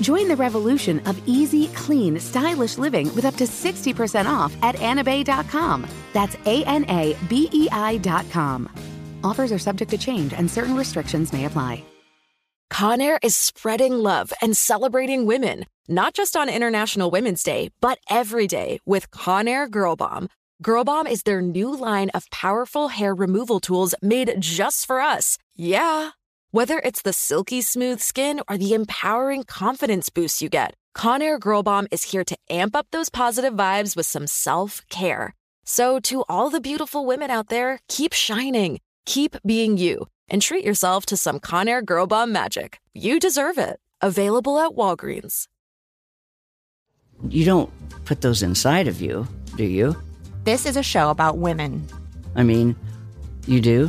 Join the revolution of easy, clean, stylish living with up to 60% off at anabei.com. That's A N A B E I.com. Offers are subject to change and certain restrictions may apply. Conair is spreading love and celebrating women, not just on International Women's Day, but every day with Conair Girl Bomb. Girl Bomb is their new line of powerful hair removal tools made just for us. Yeah. Whether it's the silky smooth skin or the empowering confidence boost you get, Conair Girl Bomb is here to amp up those positive vibes with some self care. So, to all the beautiful women out there, keep shining, keep being you and treat yourself to some Conair Girl Bomb magic. You deserve it. Available at Walgreens. You don't put those inside of you, do you? This is a show about women. I mean, you do?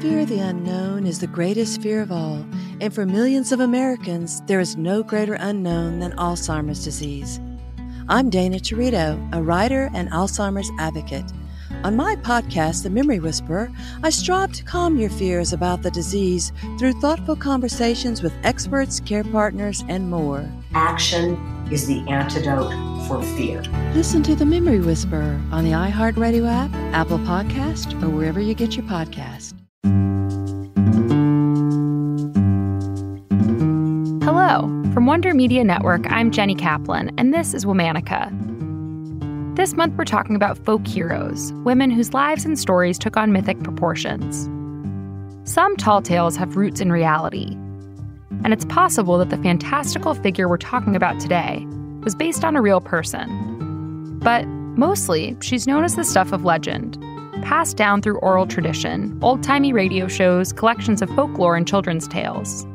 Fear of the unknown is the greatest fear of all, and for millions of Americans, there is no greater unknown than Alzheimer's disease. I'm Dana Territo, a writer and Alzheimer's advocate. On my podcast, The Memory Whisperer, I strive to calm your fears about the disease through thoughtful conversations with experts, care partners, and more. Action is the antidote for fear. Listen to The Memory Whisperer on the iHeartRadio app, Apple Podcast, or wherever you get your podcast. From Wonder Media Network, I'm Jenny Kaplan, and this is Womanica. This month, we're talking about folk heroes, women whose lives and stories took on mythic proportions. Some tall tales have roots in reality, and it's possible that the fantastical figure we're talking about today was based on a real person. But mostly, she's known as the stuff of legend, passed down through oral tradition, old timey radio shows, collections of folklore, and children's tales.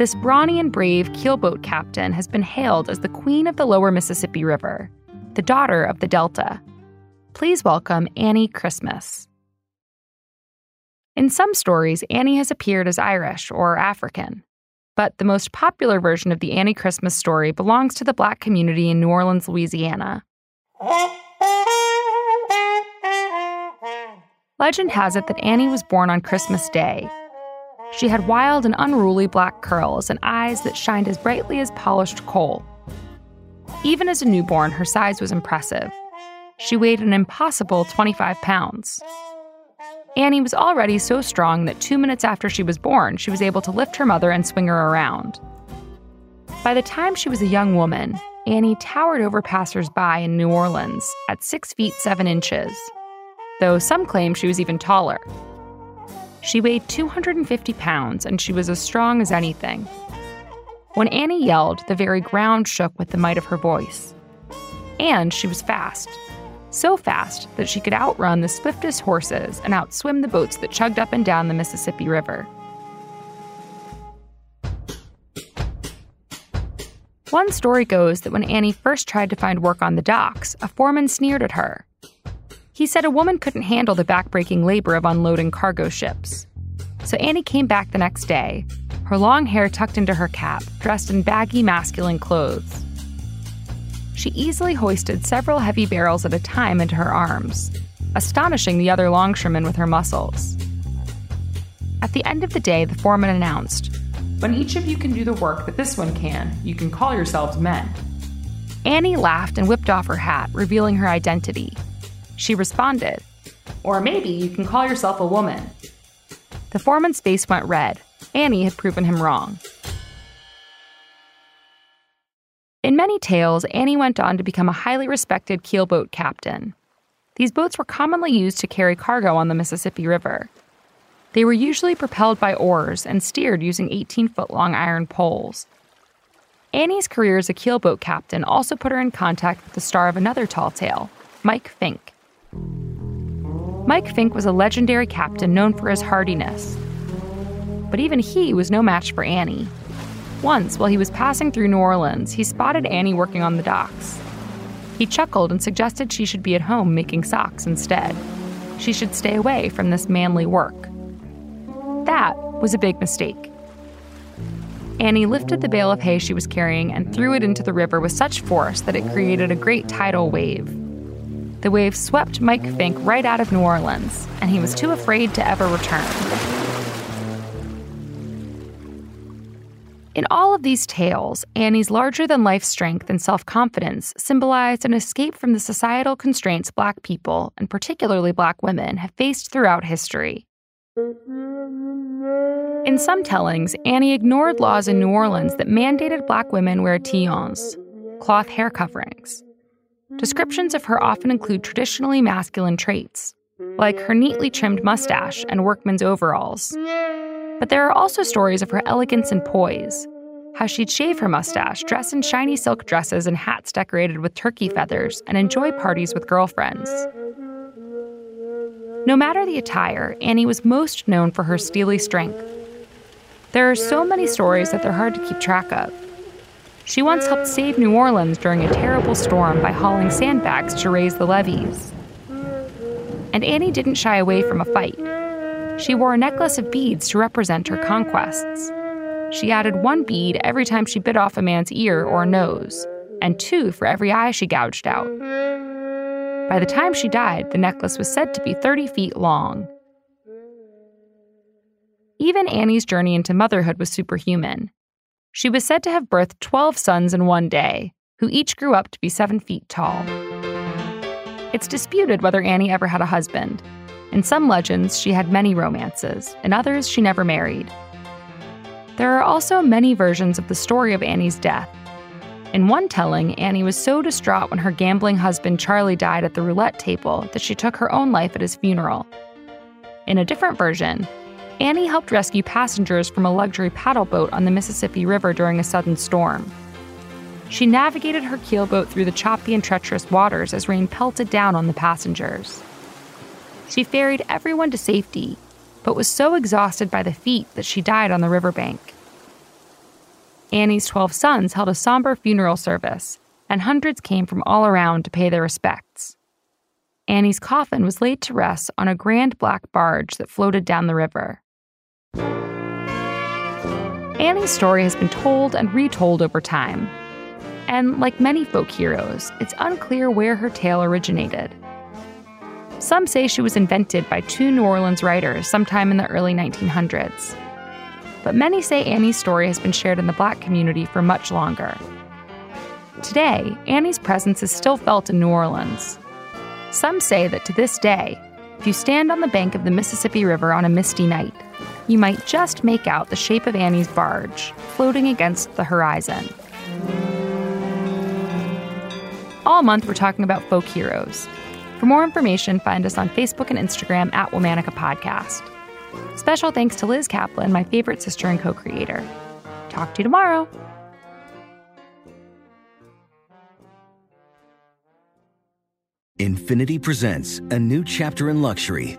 This brawny and brave keelboat captain has been hailed as the queen of the lower Mississippi River the daughter of the Delta. Please welcome Annie Christmas. In some stories, Annie has appeared as Irish or African, but the most popular version of the Annie Christmas story belongs to the black community in New Orleans, Louisiana. Legend has it that Annie was born on Christmas Day. She had wild and unruly black curls and eyes that shined as brightly as polished coal. Even as a newborn, her size was impressive. She weighed an impossible 25 pounds. Annie was already so strong that two minutes after she was born, she was able to lift her mother and swing her around. By the time she was a young woman, Annie towered over passersby in New Orleans at 6 feet 7 inches, though some claim she was even taller. She weighed 250 pounds and she was as strong as anything. When Annie yelled, the very ground shook with the might of her voice. And she was fast. So fast that she could outrun the swiftest horses and outswim the boats that chugged up and down the Mississippi River. One story goes that when Annie first tried to find work on the docks, a foreman sneered at her. He said a woman couldn't handle the backbreaking labor of unloading cargo ships. So Annie came back the next day, her long hair tucked into her cap, dressed in baggy masculine clothes. She easily hoisted several heavy barrels at a time into her arms, astonishing the other longshoremen with her muscles. At the end of the day, the foreman announced, When each of you can do the work that this one can, you can call yourselves men. Annie laughed and whipped off her hat, revealing her identity. She responded, Or maybe you can call yourself a woman. The foreman's face went red. Annie had proven him wrong. In many tales, Annie went on to become a highly respected keelboat captain. These boats were commonly used to carry cargo on the Mississippi River. They were usually propelled by oars and steered using 18 foot long iron poles. Annie's career as a keelboat captain also put her in contact with the star of another tall tale, Mike Fink. Mike Fink was a legendary captain known for his hardiness. But even he was no match for Annie. Once, while he was passing through New Orleans, he spotted Annie working on the docks. He chuckled and suggested she should be at home making socks instead. She should stay away from this manly work. That was a big mistake. Annie lifted the bale of hay she was carrying and threw it into the river with such force that it created a great tidal wave. The wave swept Mike Fink right out of New Orleans, and he was too afraid to ever return. In all of these tales, Annie's larger than life strength and self confidence symbolized an escape from the societal constraints Black people, and particularly Black women, have faced throughout history. In some tellings, Annie ignored laws in New Orleans that mandated Black women wear tignons, cloth hair coverings. Descriptions of her often include traditionally masculine traits, like her neatly trimmed mustache and workman's overalls. But there are also stories of her elegance and poise, how she'd shave her mustache, dress in shiny silk dresses and hats decorated with turkey feathers, and enjoy parties with girlfriends. No matter the attire, Annie was most known for her steely strength. There are so many stories that they're hard to keep track of. She once helped save New Orleans during a terrible storm by hauling sandbags to raise the levees. And Annie didn't shy away from a fight. She wore a necklace of beads to represent her conquests. She added one bead every time she bit off a man's ear or nose, and two for every eye she gouged out. By the time she died, the necklace was said to be 30 feet long. Even Annie's journey into motherhood was superhuman. She was said to have birthed 12 sons in one day, who each grew up to be seven feet tall. It's disputed whether Annie ever had a husband. In some legends, she had many romances, in others, she never married. There are also many versions of the story of Annie's death. In one telling, Annie was so distraught when her gambling husband Charlie died at the roulette table that she took her own life at his funeral. In a different version, Annie helped rescue passengers from a luxury paddle boat on the Mississippi River during a sudden storm. She navigated her keelboat through the choppy and treacherous waters as rain pelted down on the passengers. She ferried everyone to safety, but was so exhausted by the feat that she died on the riverbank. Annie's 12 sons held a somber funeral service, and hundreds came from all around to pay their respects. Annie's coffin was laid to rest on a grand black barge that floated down the river. Annie's story has been told and retold over time. And like many folk heroes, it's unclear where her tale originated. Some say she was invented by two New Orleans writers sometime in the early 1900s. But many say Annie's story has been shared in the black community for much longer. Today, Annie's presence is still felt in New Orleans. Some say that to this day, if you stand on the bank of the Mississippi River on a misty night, you might just make out the shape of Annie's barge floating against the horizon. All month, we're talking about folk heroes. For more information, find us on Facebook and Instagram at Womanica Podcast. Special thanks to Liz Kaplan, my favorite sister and co creator. Talk to you tomorrow. Infiniti presents a new chapter in luxury,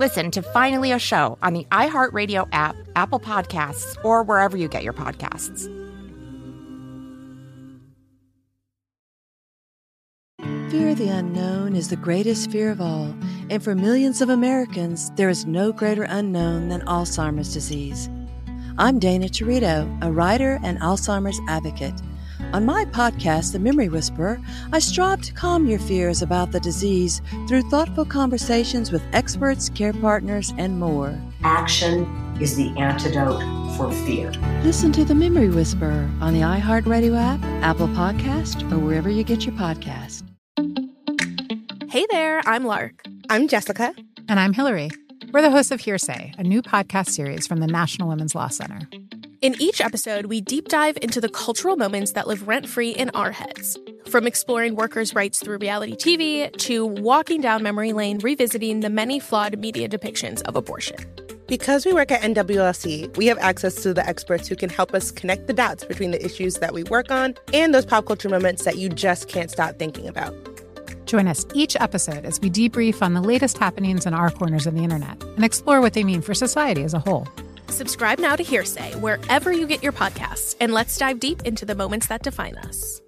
Listen to Finally a Show on the iHeartRadio app, Apple Podcasts, or wherever you get your podcasts. Fear of the unknown is the greatest fear of all, and for millions of Americans, there is no greater unknown than Alzheimer's disease. I'm Dana Territo, a writer and Alzheimer's advocate. On my podcast, The Memory Whisperer, I strive to calm your fears about the disease through thoughtful conversations with experts, care partners, and more. Action is the antidote for fear. Listen to The Memory Whisperer on the iHeartRadio app, Apple Podcast, or wherever you get your podcast. Hey there, I'm Lark. I'm Jessica. And I'm Hillary. We're the hosts of Hearsay, a new podcast series from the National Women's Law Center. In each episode, we deep dive into the cultural moments that live rent free in our heads. From exploring workers' rights through reality TV to walking down memory lane revisiting the many flawed media depictions of abortion. Because we work at NWLC, we have access to the experts who can help us connect the dots between the issues that we work on and those pop culture moments that you just can't stop thinking about. Join us each episode as we debrief on the latest happenings in our corners of the internet and explore what they mean for society as a whole. Subscribe now to Hearsay wherever you get your podcasts, and let's dive deep into the moments that define us.